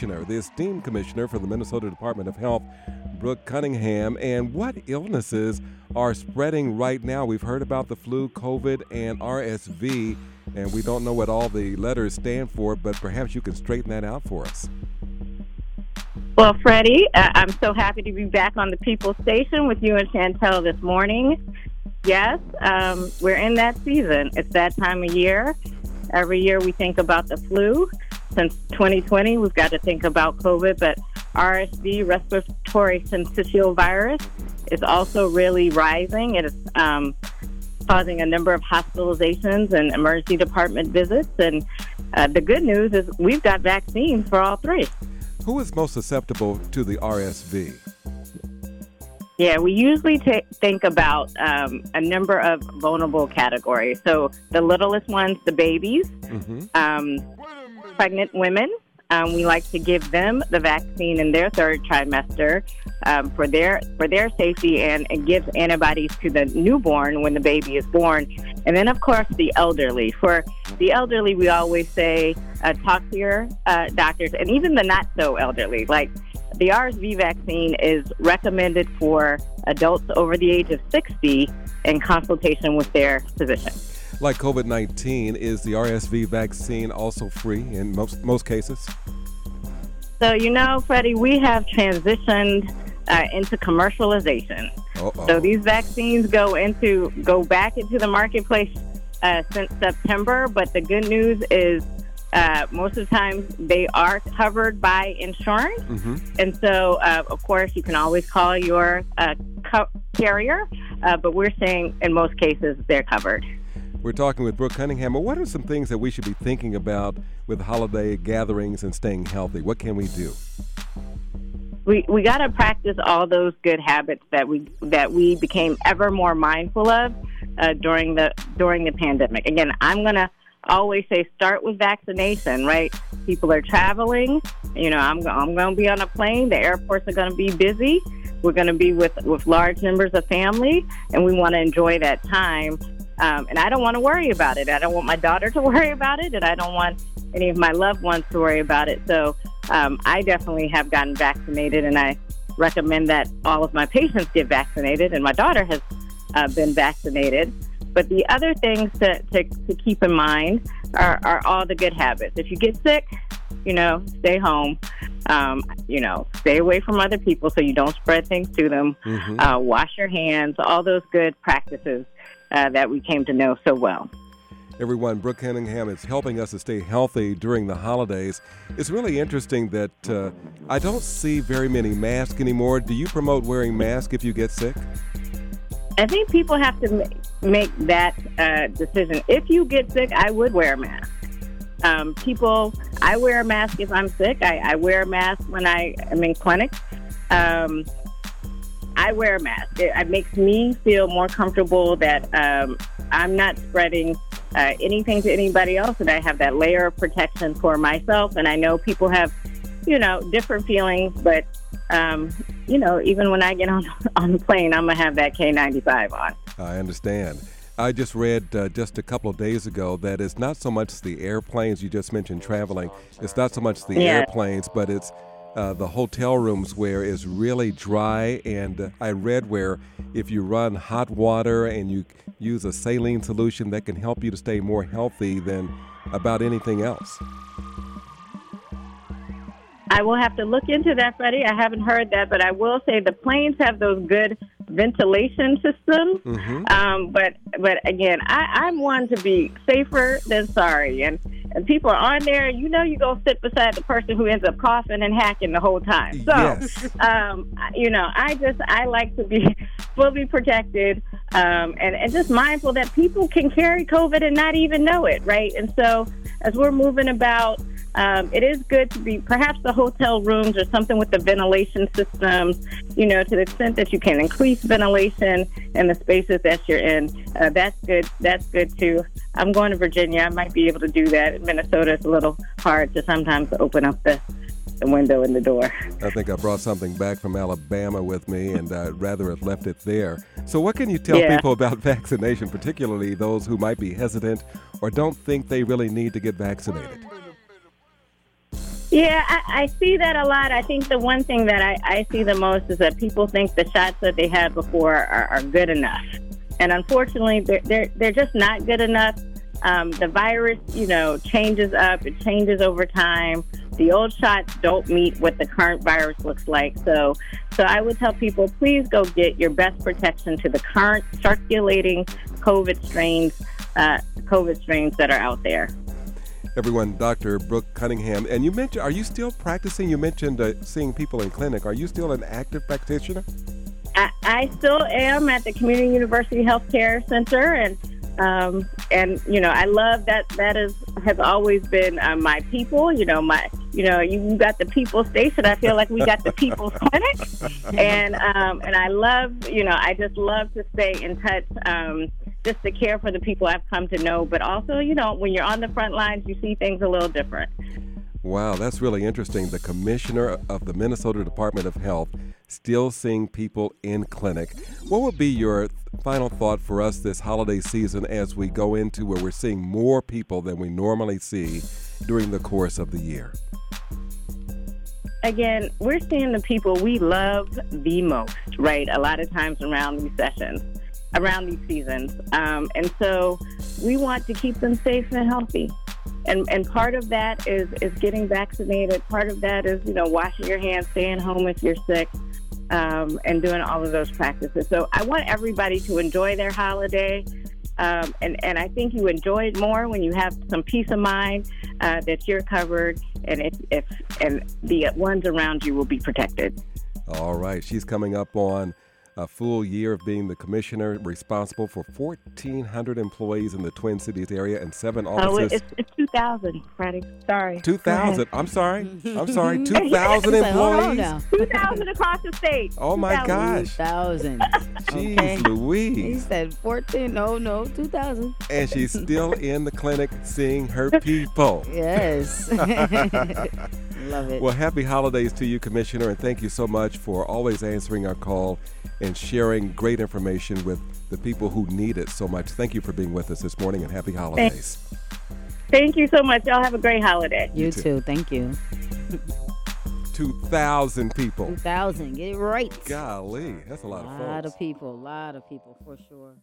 The esteemed commissioner for the Minnesota Department of Health, Brooke Cunningham. And what illnesses are spreading right now? We've heard about the flu, COVID, and RSV, and we don't know what all the letters stand for, but perhaps you can straighten that out for us. Well, Freddie, uh, I'm so happy to be back on the People Station with you and Chantel this morning. Yes, um, we're in that season. It's that time of year. Every year we think about the flu since 2020. We've got to think about COVID, but RSV, respiratory syncytial virus, is also really rising. It is um, causing a number of hospitalizations and emergency department visits. And uh, the good news is we've got vaccines for all three. Who is most susceptible to the RSV? Yeah, we usually t- think about um, a number of vulnerable categories. So the littlest ones, the babies. Mm-hmm. Um, pregnant women. Um, we like to give them the vaccine in their third trimester um, for their for their safety, and it gives antibodies to the newborn when the baby is born. And then, of course, the elderly. For the elderly, we always say uh, talk to your uh, doctors, and even the not so elderly. Like the RSV vaccine is recommended for adults over the age of 60 in consultation with their physician. Like COVID 19, is the RSV vaccine also free in most, most cases? So, you know, Freddie, we have transitioned uh, into commercialization. Uh-oh. So these vaccines go into go back into the marketplace uh, since September. But the good news is uh, most of the time they are covered by insurance. Mm-hmm. And so, uh, of course, you can always call your uh, co- carrier, uh, but we're saying in most cases they're covered. We're talking with Brooke Cunningham. What are some things that we should be thinking about with holiday gatherings and staying healthy? What can we do? We, we got to practice all those good habits that we that we became ever more mindful of uh, during the during the pandemic. Again, I'm gonna always say start with vaccination. Right? People are traveling. You know, I'm I'm going to be on a plane. The airports are going to be busy. We're going to be with with large numbers of family, and we want to enjoy that time. Um, and I don't want to worry about it. I don't want my daughter to worry about it, and I don't want any of my loved ones to worry about it. So um, I definitely have gotten vaccinated, and I recommend that all of my patients get vaccinated, and my daughter has uh, been vaccinated. But the other things to, to, to keep in mind are, are, all the good habits. If you get sick, you know, stay home. Um, you know, stay away from other people so you don't spread things to them. Mm-hmm. Uh, wash your hands. All those good practices uh, that we came to know so well. Everyone, Brooke Cunningham is helping us to stay healthy during the holidays. It's really interesting that uh, I don't see very many masks anymore. Do you promote wearing masks if you get sick? I think people have to make that uh, decision. If you get sick, I would wear a mask. Um, people, I wear a mask if I'm sick. I, I wear a mask when I am in clinic. Um, I wear a mask. It, it, makes me feel more comfortable that um, I'm not spreading uh, anything to anybody else, and I have that layer of protection for myself. And I know people have, you know, different feelings, but um, you know, even when I get on on the plane, I'm gonna have that K95 on. I understand. I just read uh, just a couple of days ago that it's not so much the airplanes you just mentioned traveling. It's not so much the yeah. airplanes, but it's uh, the hotel rooms where it's really dry. And uh, I read where if you run hot water and you use a saline solution, that can help you to stay more healthy than about anything else. I will have to look into that, Freddie. I haven't heard that, but I will say the planes have those good ventilation system. Mm-hmm. Um, but but again, I, I'm one to be safer than sorry, and and people are on there, you know, you go sit beside the person who ends up coughing and hacking the whole time. So, yes. um, you know, I just I like to be fully protected um, and and just mindful that people can carry COVID and not even know it, right? And so, as we're moving about um, it is good to be perhaps the hotel rooms or something with the ventilation systems, you know, to the extent that you can increase ventilation in the spaces that you're in. Uh, that's good. That's good too. I'm going to Virginia. I might be able to do that. In Minnesota, it's a little hard to sometimes open up the the window and the door. I think I brought something back from Alabama with me, and I'd rather have left it there. So, what can you tell yeah. people about vaccination, particularly those who might be hesitant or don't think they really need to get vaccinated? Yeah, I, I see that a lot. I think the one thing that I, I see the most is that people think the shots that they had before are, are good enough. And unfortunately, they're, they're, they're just not good enough. Um, the virus, you know, changes up, it changes over time. The old shots don't meet what the current virus looks like. So, so I would tell people, please go get your best protection to the current circulating COVID strains, uh, COVID strains that are out there everyone, Dr. Brooke Cunningham. And you mentioned, are you still practicing? You mentioned uh, seeing people in clinic. Are you still an active practitioner? I, I still am at the Community University Healthcare Center, and um, and you know I love that. That is has always been uh, my people. You know my you know you got the people station. I feel like we got the people's clinic, and um, and I love you know I just love to stay in touch. Um, just to care for the people I've come to know, but also, you know, when you're on the front lines, you see things a little different. Wow, that's really interesting. The commissioner of the Minnesota Department of Health still seeing people in clinic. What would be your final thought for us this holiday season as we go into where we're seeing more people than we normally see during the course of the year? Again, we're seeing the people we love the most, right? A lot of times around these sessions around these seasons. Um, and so we want to keep them safe and healthy. And, and part of that is, is getting vaccinated. Part of that is, you know, washing your hands, staying home if you're sick, um, and doing all of those practices. So I want everybody to enjoy their holiday. Um, and, and I think you enjoy it more when you have some peace of mind uh, that you're covered and if, if and the ones around you will be protected. All right. She's coming up on a full year of being the commissioner responsible for 1,400 employees in the Twin Cities area and seven oh, offices. Oh, it's, it's 2,000, Freddie. Sorry. 2,000. I'm sorry. I'm sorry. 2,000 employees. 2,000 across the state. Oh, my gosh. 2,000. Jeez okay. Louise. He said 14. No, no, 2,000. And she's still in the clinic seeing her people. Yes. Love it. Well, happy holidays to you, Commissioner, and thank you so much for always answering our call and sharing great information with the people who need it so much. Thank you for being with us this morning and happy holidays. Thank you so much. Y'all have a great holiday. You, you too. too. Thank you. 2,000 people. 2,000. Get it right. Golly, that's a lot, a of folks. A lot of people. A lot of people for sure.